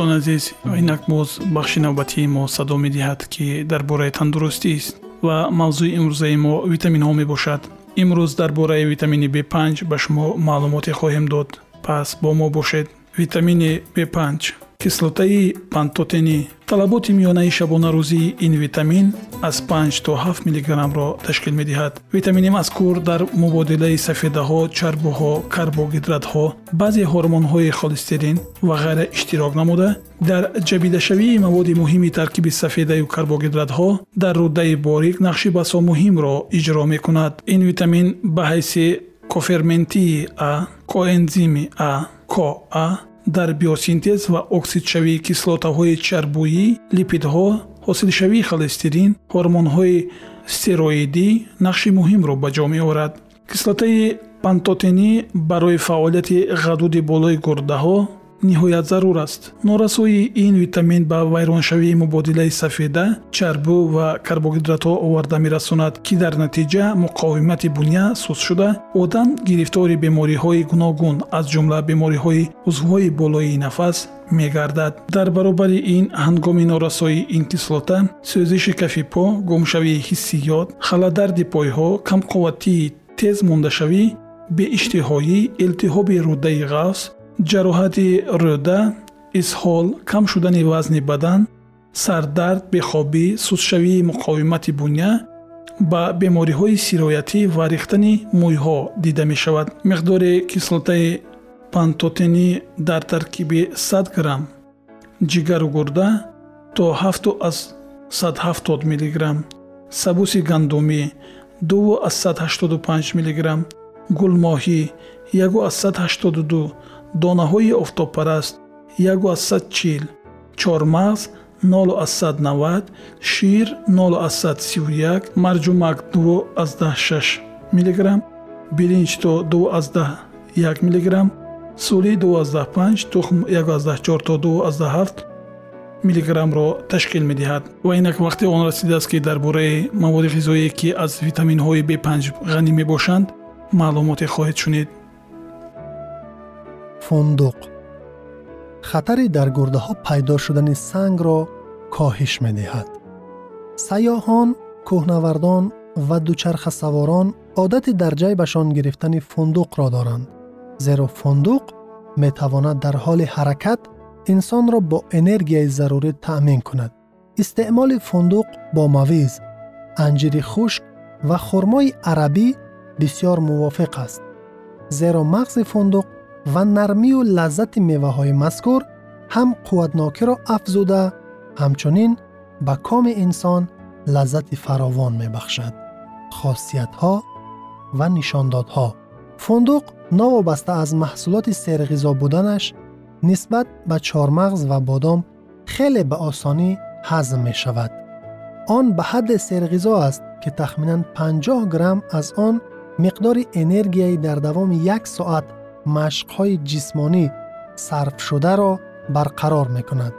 дӯстон азиз инак боз бахши навбатии мо садо медиҳад ки дар бораи тандурустист ва мавзӯи имрӯзаи мо витаминҳо мебошад. Имрӯз дар бораи витамини b5 ба шумо маълумоте хоҳем дод. Пас бо мо бошед витамини b5 кислотаи пантотени. Талаботи миёнаи шабонарӯзии ин витамин аз 5 то 7 мгро ташкил медиҳад. Витамини мазкур дар мубодилаи сафедаҳо чарбуҳо карбогидратҳо баъзе ҳормонҳои холестерин ва ғайра иштирок намуда дар ҷабидашавии маводи муҳими таркиби сафедаю карбогидратҳо дар рӯдаи борик нақши басо муҳимро иҷро мекунад. Ин витамин ба ҳайси коферментии а коэнзими а коа дар биосинтез ва оксидшавии кислотаҳои чарбӯӣ липидҳо ҳосилшавии холестерин ҳормонҳои стероидӣ нақши муҳимро ба ҷо меорад. Кислотаи пантотенӣ барои фаъолияти ғадуди болои гурдаҳо ниҳоят зарур аст. Норасоии ин витамин ба вайроншавии мубодилаи сафеда чарбу ва карбогидратҳо оварда мерасонад ки дар натиҷа муқовимати буня суст шуда одам гирифтори бемориҳои гуногун аз ҷумла бемориҳои узвҳои болоии нафас мегардад. Дар баробари ин ҳангоми норасоии ин кислота сӯзиши кафи по гумшавии ҳиссиёт халадарди пойҳо камқувватии тез мондашавӣ беиштиҳоӣ илтиҳоби рӯдаи ғафз ҷароҳати рӯда изҳол кам шудани вазни бадан сардард бехобӣ сустшавии муқовимати буня ба бемориҳои сироятӣ ва рехтани мӯйҳо дида мешавад. Миқдори кислотаи пантотенӣ дар таркиби 100 грамм ҷигару гурда то 7 аз 170 мг сабуси гандумӣ 2 аз 185 мг гулмоҳӣ 1 аз 182 донаҳои офтобпараст 140 чормағз 090 шир 031 марҷумак 26 мг биринҷ то 21 мг сӯли 25 тухм 14 то 27 милиграммро ташкил медиҳад. Ва инак вақте он расидааст ки дар бораи маводи ғизоие ки аз витаминҳои b5 ғанӣ мебошанд маълумоте хоҳед шунид фундуқ хатари дар гурдаҳо пайдо шудани сангро коҳиш медиҳад сайёҳон кӯҳнавардон ва дучархасаворон одати дар ҷайбашон гирифтани фундуқро доранд зеро фундуқ метавонад дар ҳоли ҳаракат инсонро бо энергияи зарурӣ таъмин кунад истеъмоли фундуқ бо мавиз анҷири хушк ва хурмои арабӣ бисьёр мувофиқ аст зеро мағзи фундуқ ва нармию лаззати меваҳои мазкур ҳам қувватнокиро афзуда ҳамчунин ба коми инсон лаззати фаровон мебахшад хосиятҳо ва нишондодҳо фундуқ новобаста аз маҳсулоти серғизо буданаш нисбат ба чормағз ва бодом хеле ба осонӣ ҳазм мешавад он ба ҳадде серғизо аст ки тахминан 50 грамм аз он миқдори энергияи дар давоми як соат машқҳои ҷисмонӣ сарфшударо барқарор мекунад.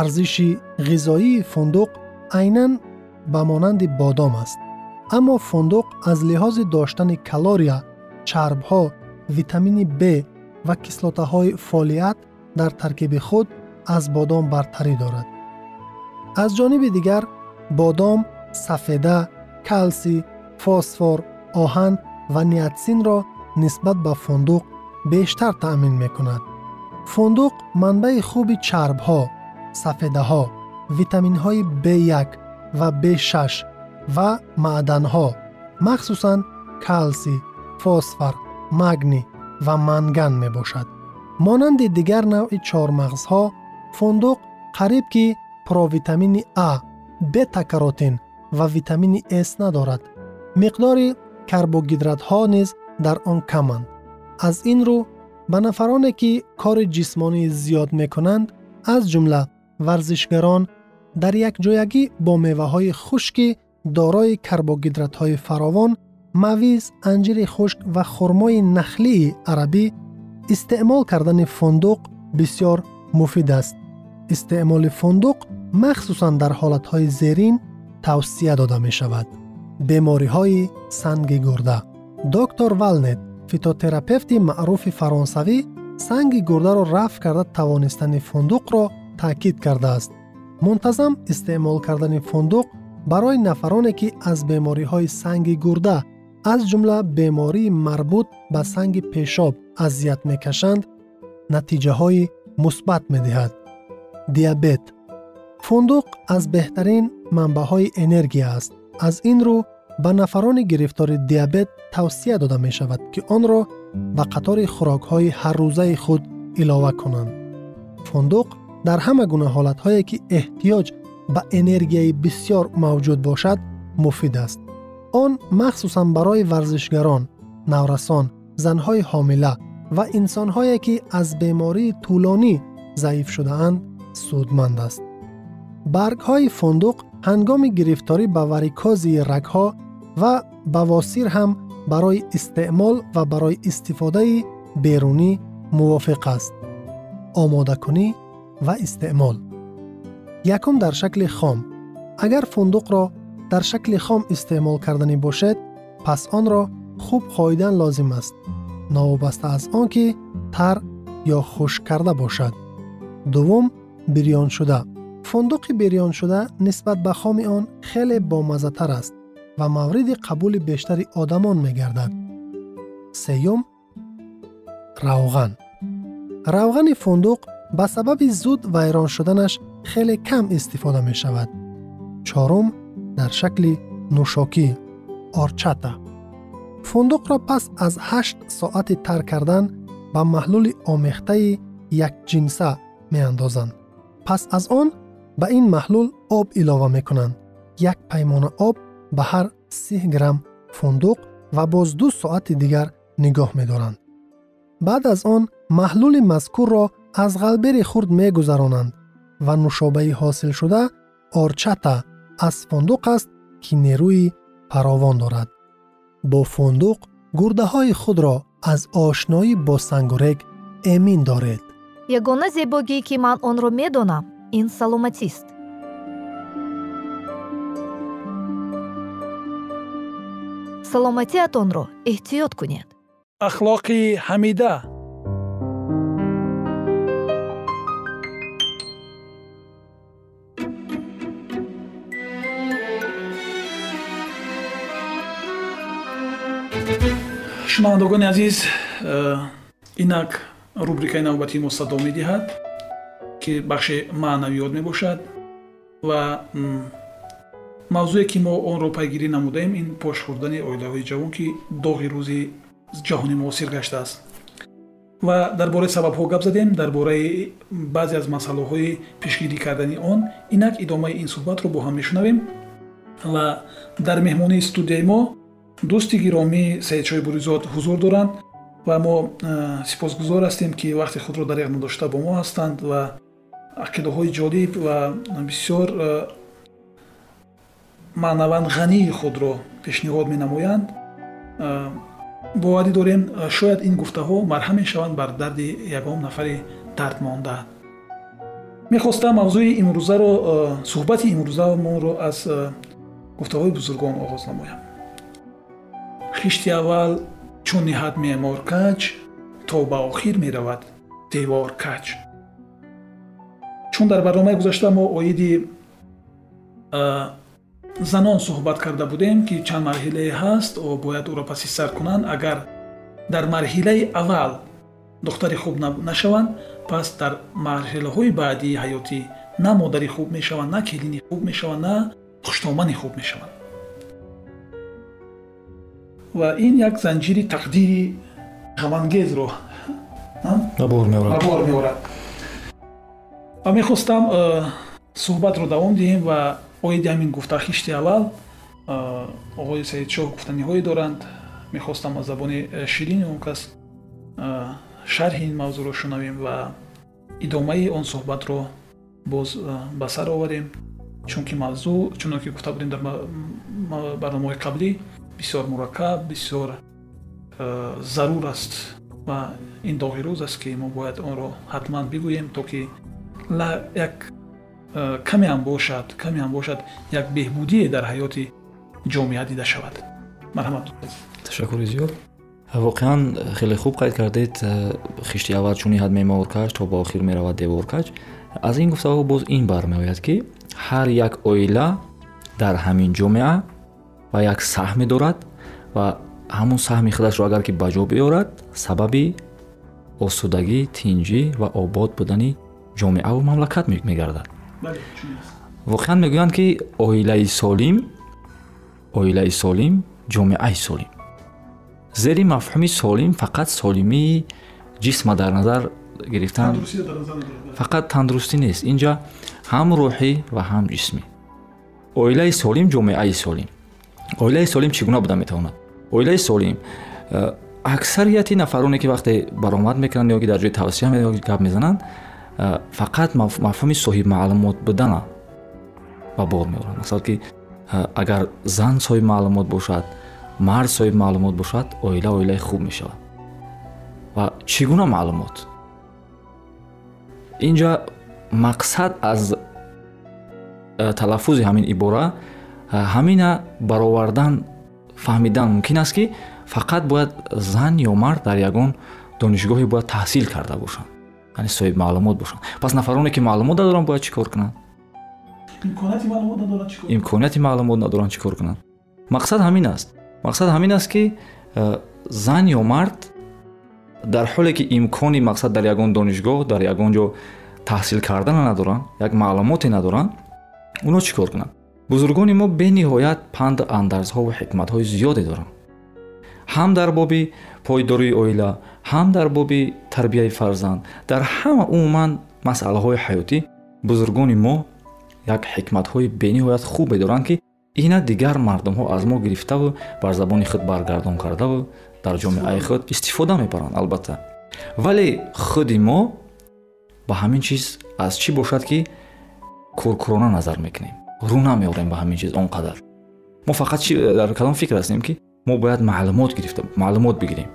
Арзиши ғизоии фундуқ айнан ба монанди бодом аст. Аммо фундуқ аз лиҳози доштани калория чарбҳо витамини б ва кислотаҳои фолиат дар таркиби худ аз бодом бартарӣ дорад. Аз ҷониби дигар бодом сафеда калсий фосфор оҳан ва ниатсинро нисбат ба фундуқ бештар таъмин мекунад. фундуқ манбаи хуби чарбҳо сафедаҳо витаминҳои b1 ва b6 ва маъданҳо махсусан калсий фосфор магни ва манган мебошад. монанди дигар навъи чормағзҳо фундуқ қариб ки провитамини а бета-каротин ва витамини с надорад. миқдори карбогидратҳо низ дар он каманд аз ин рӯ ба нафароне ки кори ҷисмонӣ зиёд мекунанд аз ҷумла варзишгарон дар якҷоягӣ бо меваҳои хушкӣ дорои карбогидратҳои фаровон мавиз анҷири хушк ва хурмои нахлии арабӣ истеъмол кардани фундуқ бисёр муфид аст истеъмоли фундуқ махсусан дар ҳолатҳои зерин тавсия дода мешавад бемориҳои санги гурда доктор валнет фитотерапевти маъруфи фаронсавӣ санги гурдаро рафъ карда тавонистани фундуқро таъкид кардааст. Мунтазам истеъмол кардани фундуқ барои нафароне ки аз бемориҳои санги гурда аз ҷумла бемории марбут ба санги пешоб азият мекашанд натиҷаҳои мусбат медиҳад. Диабет. Фундуқ аз беҳтарин манбаъҳои энергия аст. Аз ин рӯ ба нафарони гирифтори диабет тавсия дода мешавад ки онро ба қатори хӯрокҳои ҳаррӯзаи худ илова кунанд фундуқ дар ҳама гуна ҳолатҳое ки эҳтиёҷ ба энергияи бисьёр мавҷуд бошад муфид аст он махсусан барои варзишгарон наврасон занҳои ҳомила ва инсонҳое ки аз бемории тӯлонӣ заиф шудаанд судманд аст баргҳои фундуқ ҳангоми гирифторӣ ба варикози рагҳо ва бавосир ҳам барои истеъмол ва барои истифодаи берунӣ мувофиқ аст омодакунӣ ва истеъмол якум дар шакли хом агар фундуқро дар шакли хом истеъмол карданӣ бошед пас онро хуб хоидан лозим аст новобаста аз он ки тар ё хушк карда бошад дуввум бирёншуда фундуқи бирёншуда нисбат ба хоми он хеле бомаззатар аст ва мавриди қабули бештари одамон мегардад сеюм равған равғани фундуқ ба сабаби зуд вайрон шуданаш хеле кам истифода мешавад чорум дар шакли нӯшокӣ орчата фундуқро пас аз ҳашт соати тар кардан ба маҳлули омехтаи якҷинса меандозанд пас аз он ба ин маҳлул об илова мекунанд як паймона об ба ҳар си грамм фундуқ ва боз ду соати дигар нигоҳ медоранд. Баъд аз он маҳлули мазкурро аз ғалбери хурд мегузаронанд ва нушобаи ҳосилшуда орчата аз фундуқ аст ки нерӯи фаровон дорад. Бо фундуқ гурдаҳои худро аз ошноӣ бо сангурег эмин доред. Ягона зебогӣ ки ман онро медонам ин саломатист саломатиатонро эҳтиёт кунед. Ахлоқи ҳамида. Шунавандагони азиз э, инак рубрикаи навбатии мо садо медиҳад ки бахши маънавиёт мебошад ва мавзӯе ки мо онро пайгирӣ намудаем ин пош хӯрдани оилаҳои ҷавон ки доғи рӯзи ҷаҳони муосир гаштааст ва дар бораи сабабҳо гап задем дар бораи баъзе аз масъалаҳои пешгирӣ кардани он инак идомаи ин суҳбатро бо ҳам мешунавем. Ва дар меҳмонии студияи мо дӯсти гиромӣ саидшои буризод ҳузур доранд ва мо сипосгузор ҳастем ки вақти худро дариқ надошта бо мо ҳастанд ва ақидаҳои ҷолиб ва бисёр маънаван ғании худро пешниҳод менамоянд. Боварӣ дорем шояд ин гуфтаҳо марҳам мешаванд бар дарди ягон нафари дардмонда мехостам мавзӯи имрӯзаро суҳбати имрӯзамонро аз гуфтаҳои бузургон оғоз намоям. Хишти аввал чун ниҳад меъмор каҷ то ба охир меравад девор каҷ чун дар барномаи гузашта мо оиди занон суҳбат карда будем ки чанд марҳилае ҳаст бояд ӯро паси сар кунанд. Агар дар марҳилаи аввал духтари хуб нашаванд пас дар марҳилаҳои баъдии ҳаётӣ на модари хуб мешаванд на келини хуб мешаванд на хуштомани хуб мешаванд. Ва ин як занҷири тақдири ғамангезро ба бор меорад. Ва мехостам суҳбатро давом диҳем ва оиди ҳамин гуфта хишти аввал оғои саидшоҳ гуфтаниҳое доранд мехостам аз забони ширини он кас шарҳи ин мавзӯъро шунавем ва идомаи он суҳбатро боз ба сар оварем чунки мавзӯъ чуно ки гуфта будем дар барномаҳои қаблӣ бисёр мураккаб бисёр зарур аст ва ин доғи рӯз аст ки мо бояд онро ҳатман бигӯем то ки як каме ҳам бошад каме ҳам бошад як беҳбудие дар ҳаёти ҷомеа дида шавад. Марҳамат. Ташаккури зиёд. Воқеан хеле хуб қайд кардед хишти аввал чуни ҳад меморкаш то ба охир меравад деворкач аз ин гуфтаҳо боз ин бармеояд ки ҳар як оила дар ҳамин ҷомеа ва як саҳме дорад ва ҳамун саҳми худашро агар ки ба ҷо биёрад сабаби осудагӣ тинҷӣ ва обод будани ҷомеаву мамлакат мегардад воқеан мегӯянд ки оилаи солим оилаи солим ҷомеаи солим. Зери мафҳуми солим фақат солимии ҷисма дар назар гирифтан. Фақат тандурустӣ нест инҷа ҳам рӯҳӣ ва ҳам ҷисмӣ оилаи солим ҷомеаи солим. Оилаи солим чӣ гуна буда метавонад? Оилаи солим э, аксарияти нафароне ки вақте баромад мекунанд ё ки дар ҷои тавсия гап мезананд фақат мафҳуми соҳибмаълумот будана ба бор меоранд. Масалан ки агар зан соҳиби маълумот бошад мард соҳиби маълумот бошад оила оилаи хуб мешавад. Ва чӣ гуна маълумот? Инҷа мақсад аз талаффузи ҳамин ибора ҳамина баровардан фаҳмидан мумкин аст ки фақат бояд зан ё мард дар ягон донишгоҳе бояд таҳсил карда бошанд яъне маълумот бошанд пас нафароне ки маълумот надоранд бояд чӣ кор кунанд? Имконияти маълумот надоранд чӣ кор кунанд? Мақсад ҳамин аст. Мақсад ҳамин аст ки зан ё мард дар ҳоле ки имкони мақсад дар ягон донишгоҳ дар ягон ҷо таҳсил кардана надоранд як маълумоте надоранд оно чӣ кор кунанд? Бузургони мо бениҳоят панд андазҳо ва ҳикматҳои зиёде доранд ҳам дар боби пойдории оила ҳам дар боби тарбияи фарзанд. Дар ҳама умуман масъалаҳои ҳаётӣ бузургони мо як ҳикматҳои бениҳоят хубе доранд ки ина дигар мардумҳо аз мо гирифтаву бар забони худ баргардон кардаву дар ҷомеаи худ истифода мебаранд албатта. Вале худи мо ба ҳамин чиз аз чӣ бошад ки куркурона назар мекунем? Рӯ намеорем ба ҳамин чиз он қадар. Мо фақат дар кадом фикр ҳастем ки мо бояд маълумот гирифта маълумот бигирем.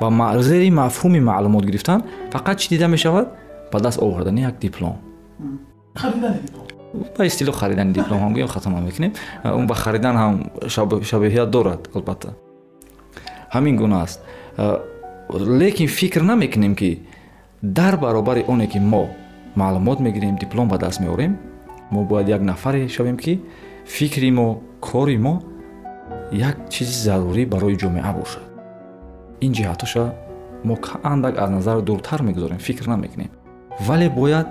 Ва зери мафҳуми маълумот гирифтан фақат чӣ дида мешавад? Ба даст овардани як диплом. Ба истилоҳ харидани диплом ҳам гӯем хато намекунем он ба харидан ҳам шабеҳият дорад албатта. Ҳамин гуна аст. Лекин фикр намекунем ки дар баробари оне ки мо маълумот мегирем диплом ба даст меорем мо бояд як нафаре шавем ки фикри мо кори мо як чизи зарурӣ барои ҷомеа бошад. Ин ҷиҳатоша мо андак аз назар дуртар мегузорем фикр намекунем. Вале бояд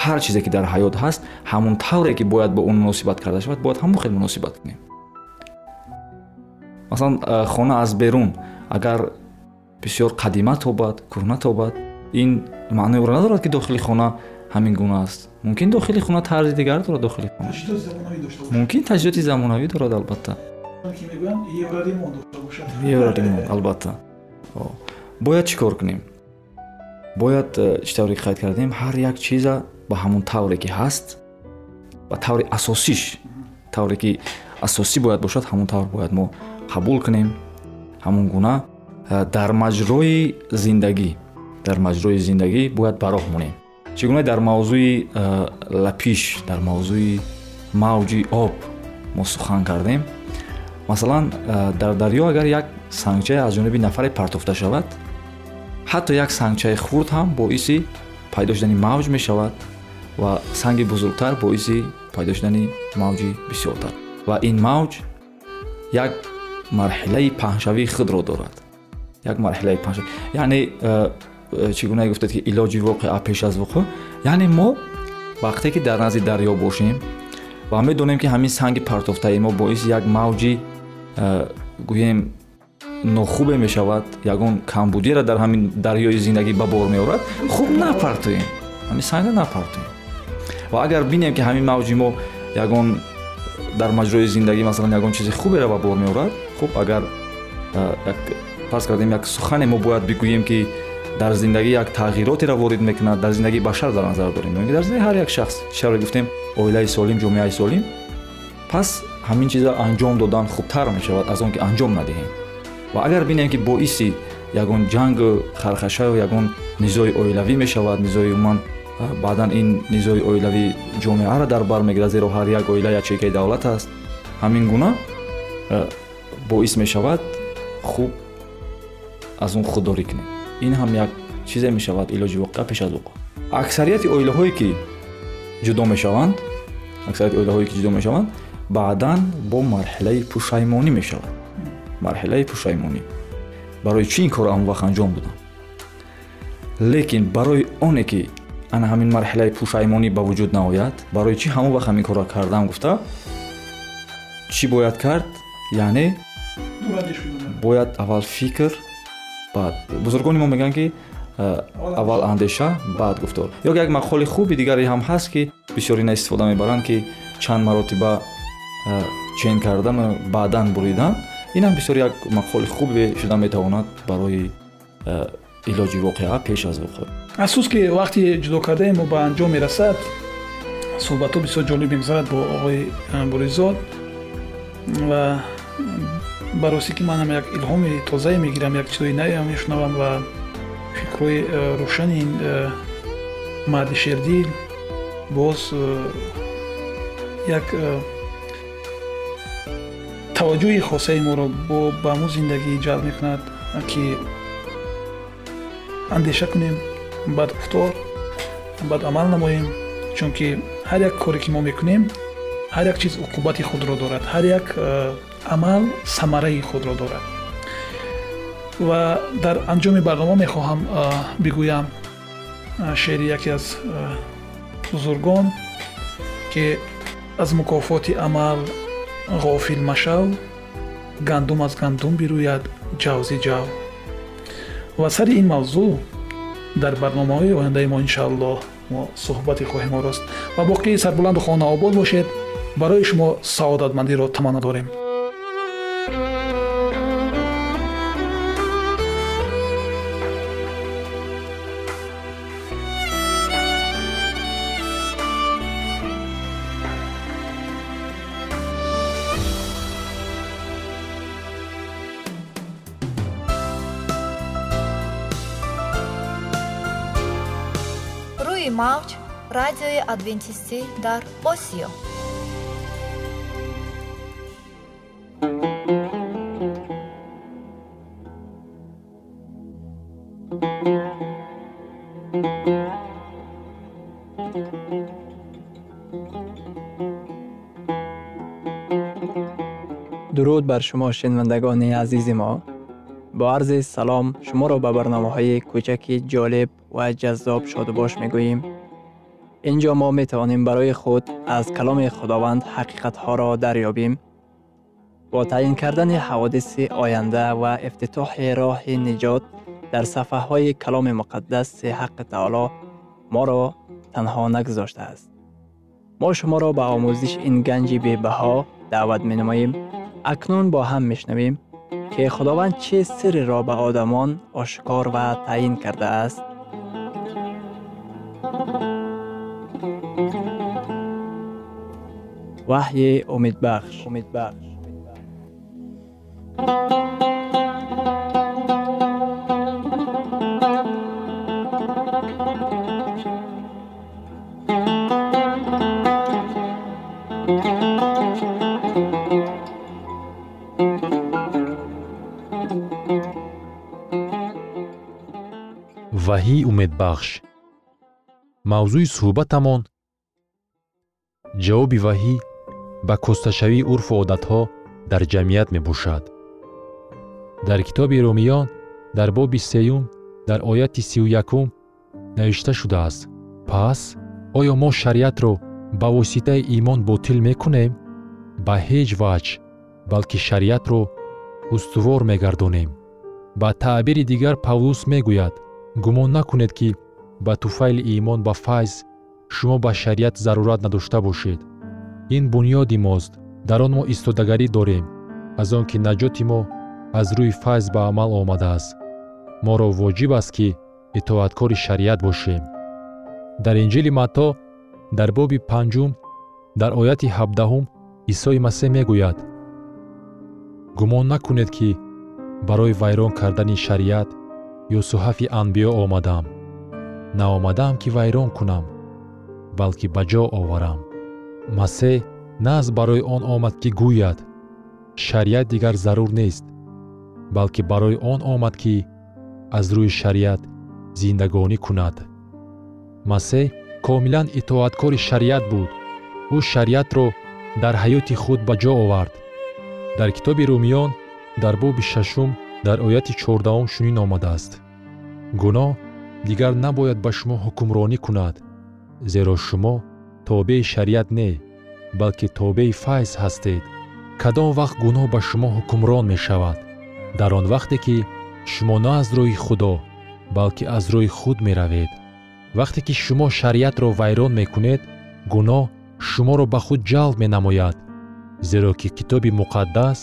ҳар чизе ки дар ҳаёт ҳаст ҳамон тавре ки бояд бо он муносибат карда шавад бояд ҳамон хел муносибат кунем. Масалан хона аз берун. Агар бисёр қадима тобад кӯҳна тобад ин маъноеро надорад ки дохили хона ҳамин гуна аст. Мумкин дохили хона тарзи дигар дорад дохили хона мумкин таҷҳиёти замонавӣ дорад албатта. Евраримон албатта. Бояд чӣ кор кунем? Бояд э, чӣ тавре қайд кардем? Ҳар як чиза ба ҳамон тавре ки ҳаст ба таври асосиш тавре ки асосӣ бояд бошад ҳамон тавр бояд мо қабул кунем. Ҳамон гуна э, дар маҷрои зиндагӣ дар маҷрои зиндагӣ бояд ба роҳ монем чӣ гуна дар мавзӯи лапиш дар мавзӯи мавҷи об мо сухан кардем. Масалан дар дарё агар як сангчае аз ҷониби нафаре партофта шавад ҳатто як сангчаи хурд ҳам боиси пайдо шудани мавҷ мешавад ва санги бузургтар боиси пайдо шудани мавҷи бисёртар. Ва ин мавҷ як марҳилаи паҳншавии худро дорад. Як марҳилаи паҳншав яъне э, э, чӣ гунае гуфтед ки илоҷи воқеа пеш аз вуқӯъ яъне мо вақте ки дар назди дарё бошем ва медонем ки ҳамин санги партофтаи мо боиси як мавҷи э, гӯем нохубе мешавад ягон камбудиро дар ҳамин дарёи зиндагӣ ба бор меорад хуб напартоем ҳамин санга напартоем ва агар бинем ки ҳамин мавҷи мо ягон дар маҷрои зиндагӣ масалан ягон чизи хуберо ба бор меорад хуб агар фарз кардем як сухане мо бояд бигӯем ки дар зиндагӣ як тағйиротеро ворид мекунад дар зиндагии башар дар назар дорем. Дар зиндаги ҳар як шахс. Чиро гуфтем? Оилаи солим ҷомеаи солим? Пас ҳамин чизро анҷом додан хубтар мешавад аз он ки анҷом надиҳем. Ва агар бинем ки боиси ягон ҷангу хархашаю ягон низои оилавӣ мешавад низои умуман баъдан ин низои оилавӣ ҷомеаро дар бар мегирад зеро ҳар як оила ячейкаи давлат аст. Ҳамин гуна боис мешавад хуб аз он худдорӣ кунем ин ҳам як чизе мешавад илоҷи воқеа пеш аз вуқӯъ аксарияти оилаҳое ки ҷудо мешаванд аксарияти оилаҳое ки ҷудо мешаванд баъдан бо марҳилаи пушаймонӣ мешавад. Марҳилаи пушаймонӣ. Барои чӣ ин корро ҳамон вақт анҷом додам лекин барои оне ки ана ҳамин марҳилаи пушаймонӣ ба вуҷуд наояд барои чӣ ҳамон вақт ҳамин корро кардам гуфта? Чӣ бояд кард? Яъне бояд аввал фикр баъд бузургони мо мегӯянд ки аввал андеша баъд гуфтор ё як мақоли хуби дигаре ҳам ҳаст ки бисёр ина истифода мебаранд ки чанд маротиба чен кардан баъдан буридан инам бисёр як мақоли хубе шуда метавонад барои илоҷи воқеа пеш аз вуқӯъ афсус ки вақти ҷудо кардаи мо ба анҷом мерасад суҳбатҳо бисёр ҷолиб мегузарад бо оғои буризод ва ба ростӣ ки манам як илҳоми тозае мегирам як чизои навеам мешунавам ва фикрҳои э, рӯшани э, марди шердил боз э, як таваҷҷӯҳи хосаи моро ба мо зиндагӣ ҷалб мекунад ки андеша кунем баъд гуфтор баъд амал намоем чунки ҳар як коре ки мо мекунем ҳар як чиз уқубати худро дорад ҳар як амал самараи худро дорад ва дар анҷоми барнома мехоҳам бигӯям шеъри яке аз бузургон ки аз мукофоти амал ғофил машав гандум аз гандум бирӯяд ҷавзи ҷав ва сари ин мавзӯъ дар барномаҳои ояндаи мо иншааллоҳ мо суҳбате хоҳем орост ва боқии сарбуланду хонаобод бошед барои шумо саодатмандиро таманно дорем. Мавҷ радиои адвентистӣ дар осиё дуруд бар шумо шинавандагони азизи мо бо арзи салом шуморо ба барномаҳои кӯчаки ҷолиб ва ҷаззоб шодубош мегӯем ин ҷо мо метавонем барои худ аз каломи худованд ҳақиқатҳоро дарёбем бо таъин кардани ҳаводиси оянда ва ифтитоҳи роҳи niҷот дар сафҳаҳои каломи муқаддаси ҳаққи таоло моро танҳо нагузоштааст мо шуморо ба омӯзиш ин ганҷи бебаҳо даъват менамоем акнун бо ҳам мешнавем ки худованд чӣ сирреро ба одамон ошкор ва таъин кардааст ваҳйи умедбахш умедбахш ваҳии умедбахш мавзӯи суҳбатамон. Ҷавоби ваҳӣ ба косташавии урфу одатҳо дар ҷамъият мебошад. Дар китоби румиён дар боби сеюм дар ояти сию якум навишта шудааст? Пас оё мо шариатро ба воситаи имон ботил мекунем? Ба ҳеҷ ваҷҳ балки шариатро устувор мегардонем. Ба таъбири дигар павлус мегӯяд гумон накунед ки ба туфайли имон ба файз шумо ба шариат зарурат надошта бошед. Ин бунёди мост. Дар он мо истодагарӣ дорем аз он ки наҷоти мо аз рӯи файз ба амал омадааст. Моро воҷиб аст ки итоаткори шариат бошем. Дар инҷили матто дар боби панҷум дар ояти ҳабдаҳум исои масеҳ мегӯяд. Гумон накунед ки барои вайрон кардани шариат ё суҳафи анбиё омадам. Наомадаам ки вайрон кунам балки ба ҷо оварам. Масеҳ на аз барои он омад ки гӯяд шариат дигар зарур нест балки барои он омад ки аз рӯи шариат зиндагонӣ кунад. Масеҳ комилан итоаткори шариат буд. Ӯ шариатро дар ҳаёти худ ба ҷо овард. Дар китоби румиён дар боби шашум дар ояти чордаҳум чунин омадааст. Гуноҳ дигар набояд ба шумо ҳукмронӣ кунад зеро шумо тобеи шариат не балки тобеи файз ҳастед. Кадом вақт гуноҳ ба шумо ҳукмрон мешавад? Дар он вақте ки шумо на аз рӯи худо балки аз рӯи худ меравед. Вақте ки шумо шариатро вайрон мекунед гуноҳ шуморо ба худ ҷалб менамояд зеро ки китоби муқаддас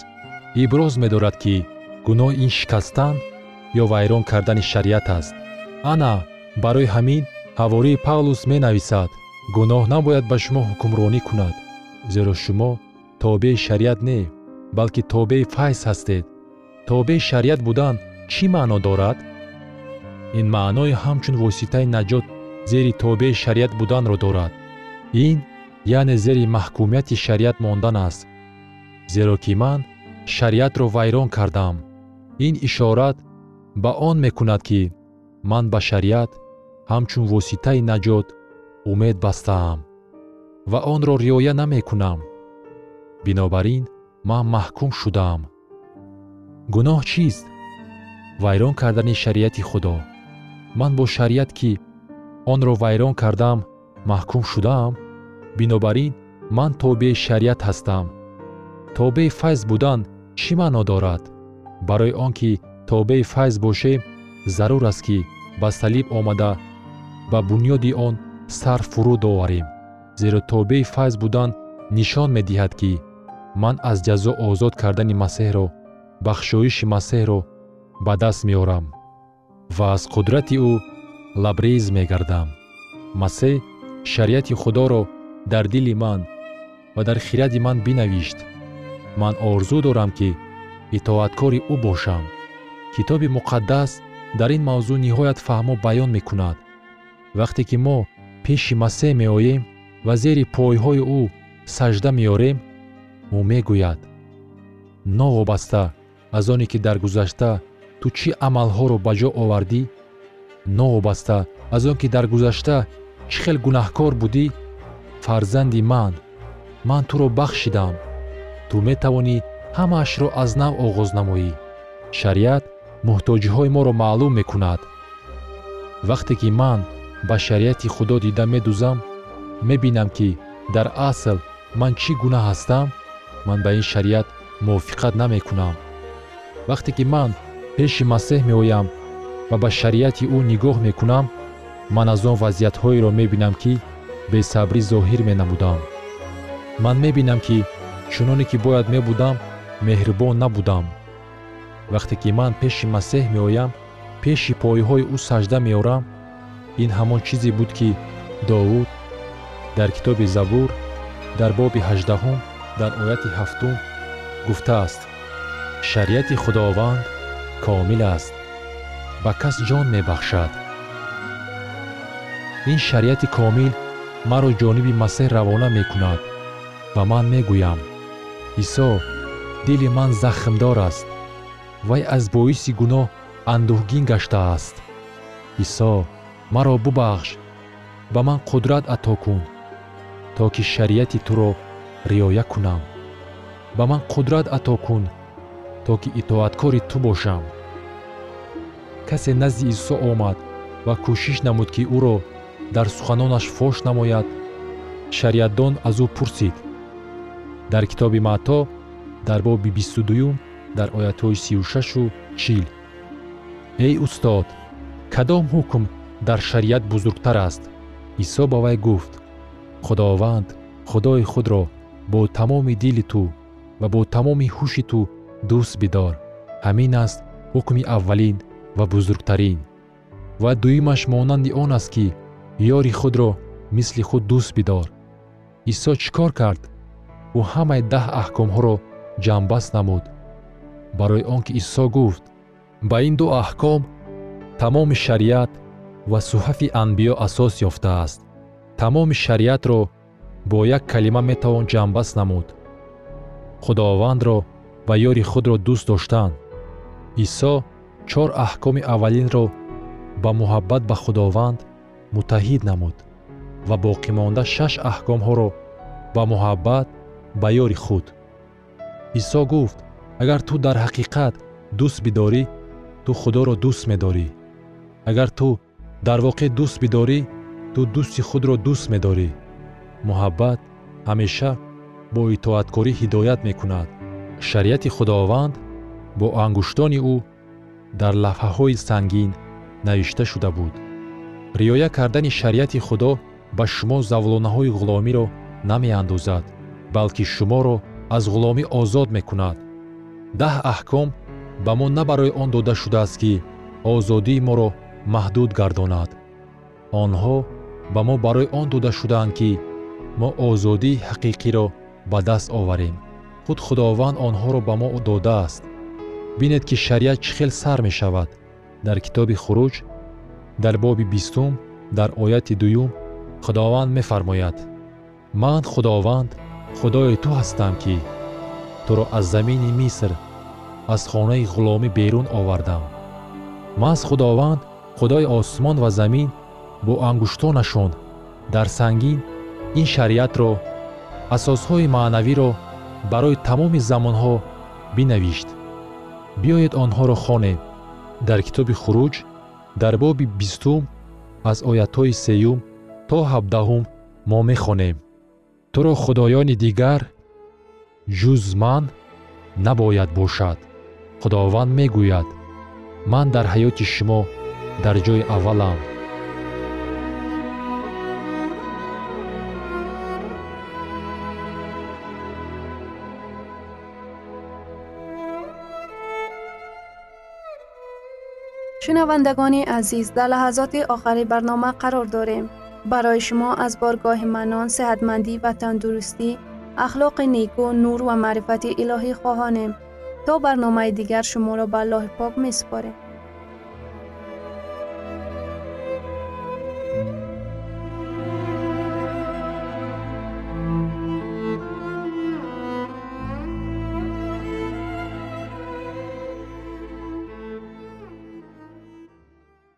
иброз медорад ки гуноҳ ин шикастан ё вайрон кардани шариат аст. Ана барои ҳамин ҳавории павлус менависад. Гуноҳ набояд ба шумо ҳукмронӣ кунад зеро шумо тобеи шариат не балки тобеи файз ҳастед. Тобеи шариат будан чӣ маъно дорад? Ин маънои ҳамчун воситаи наҷот зери тобеи шариат буданро дорад. Ин яъне зери маҳкумияти шариат мондан аст зеро ки ман шариатро вайрон кардам ин ишорат ба он мекунад ки ман ба шариат ҳамчун воситаи наҷот умед бастаам ва онро риоя намекунам. Бинобар ин ман маҳкум шудаам гуноҳ чист? Вайрон кардани шариати худо. Ман бо шариат ки онро вайрон кардам маҳкум шудаам бинобар ин ман тобеи шариат ҳастам. Тобеи файз будан чӣ маъно дорад барои он ки тобеи файз бошем зарур аст ки ба салиб омада ба бунёди он сар фуруд оварем. Зеро тобеи файз будан нишон медиҳад ки ман аз ҷазо озод кардани масеҳро бахшоиши масеҳро ба даст меорам ва аз қудрати ӯ лабрез мегардам. Масеҳ шариати худоро дар дили ман ва дар хиради ман бинавишт. Ман орзу дорам ки итоаткори ӯ бошам. Китоби муқаддас дар ин мавзӯъ ниҳоят фаҳмо баён мекунад. Вақте ки мо пеши масеҳ меоем ва зери пойҳои ӯ сажда меорем ӯ мегӯяд новобаста аз оне ки дар гузашта ту чӣ амалҳоро ба ҷо овардӣ? Новобаста аз он ки дар гузашта чӣ хел гунаҳкор будӣ? Фарзанди ман ман туро бахшидам. Ту метавонӣ ҳамаашро аз нав оғоз намоӣ. Шариат муҳтоҷиҳои моро маълум мекунад. Вақте ки ман ба шариати худо дида медӯзам мебинам ки дар асл ман чӣ гуна ҳастам ман ба ин шариат мувофиқат намекунам. Вақте ки ман пеши масеҳ меоям ва ба шариати ӯ нигоҳ мекунам ман аз он вазъиятҳоеро мебинам ки бесабрӣ зоҳир менамудам. Ман мебинам ки чуноне ки бояд мебудам меҳрибон набудам. Вақте ки ман пеши масеҳ меоям пеши пойҳои ӯ сажда меорам ин ҳамон чизе буд ки довуд дар китоби забур дар боби ҳаждаҳум дар ояти ҳафтум гуфтааст шариати худованд комил аст ба кас ҷон мебахшад ин шариати комил маро ҷониби масеҳ равона мекунад ба ман мегӯям. Исо дили ман захмдор аст вай аз боиси гуноҳ андӯҳгин гаштааст исо маро бубахш ба ман қудрат ато кун то ки шариати туро риоя кунам. Ба ман қудрат ато кун то ки итоаткори ту бошам. Касе назди исо омад ва кӯшиш намуд ки ӯро дар суханонаш фош намояд шариатдон аз ӯ пурсид. Дар китоби маъто дар боби бисту дуюм дар оятҳои сию шашу чил. Эй устод кадом ҳукм дар шариат бузургтар аст? Исо ба вай гуфт худованд худои худро бо тамоми дили ту ва бо тамоми ҳуши ту дӯст бидор. Ҳамин аст ҳукми аввалин ва бузургтарин. Ва дуюмаш монанди он аст ки ёри худро мисли худ дӯст бидор. Исо чӣ кор кард? Ӯ ҳамаи даҳ аҳкомҳоро ҷамъбаст намуд. Барои он ки исо гуфт ба ин ду аҳком тамоми шариат ва суҳафи анбиё асос ёфтааст. Тамоми шариатро бо як калима метавон ҷамъбаст намуд. Худовандро ва ёри худро дӯст доштан. Исо чор аҳкоми аввалинро ба муҳаббат ба худованд муттаҳид намуд ва боқимонда шаш аҳкомҳоро ба муҳаббат ба ёри худ исо гуфт агар ту дар ҳақиқат дӯст бидорӣ ту худоро дӯст медорӣ. Агар ту дар воқеъ дӯст бидорӣ ту дӯсти худро дӯст медорӣ. Муҳаббат ҳамеша бо итоаткорӣ ҳидоят мекунад. Шариати худованд бо ангуштони ӯ дар лавҳаҳои сангин навишта шуда буд. Риоя кардани шариати худо ба шумо завлонаҳои ғуломиро намеандозад балки шуморо аз ғуломӣ озод мекунад. Даҳ аҳком ба мо на барои он дода шудааст ки озодии моро маҳдуд гардонад. Онҳо ба мо барои он дода шудаанд ки мо озодии ҳақиқиро ба даст оварем. Худ худованд онҳоро ба мо додааст. Бинед ки шариат чӣ хел сар мешавад? Дар китоби хуруҷ дар боби бистум дар ояти дуюм худованд мефармояд. Ман худованд худои ту ҳастам ки туро аз замини миср аз хонаи ғуломӣ берун овардам. Маҳз худованд худои осмон ва замин бо ангуштонашон дар сангин ин шариатро асосҳои маънавиро барои тамоми замонҳо бинавишт. Биёед онҳоро хонем дар китоби хуруҷ дар боби бистум аз оятҳои сеюм то ҳабдаҳум мо мехонем туро худоёни дигар ҷуз ман набояд бошад. Худованд мегӯяд ман дар ҳаёти шумо дар ҷои аввалам. Шунавандагони азиз дар лаҳазоти охари барнома қарор дорем барои шумо аз боргоҳи манон сеҳатмандӣ ва тандурустӣ ахлоқи неку нур ва маърифати илоҳӣ хоҳонем то барномаи дигар шуморо ба аллоҳи пок месупорем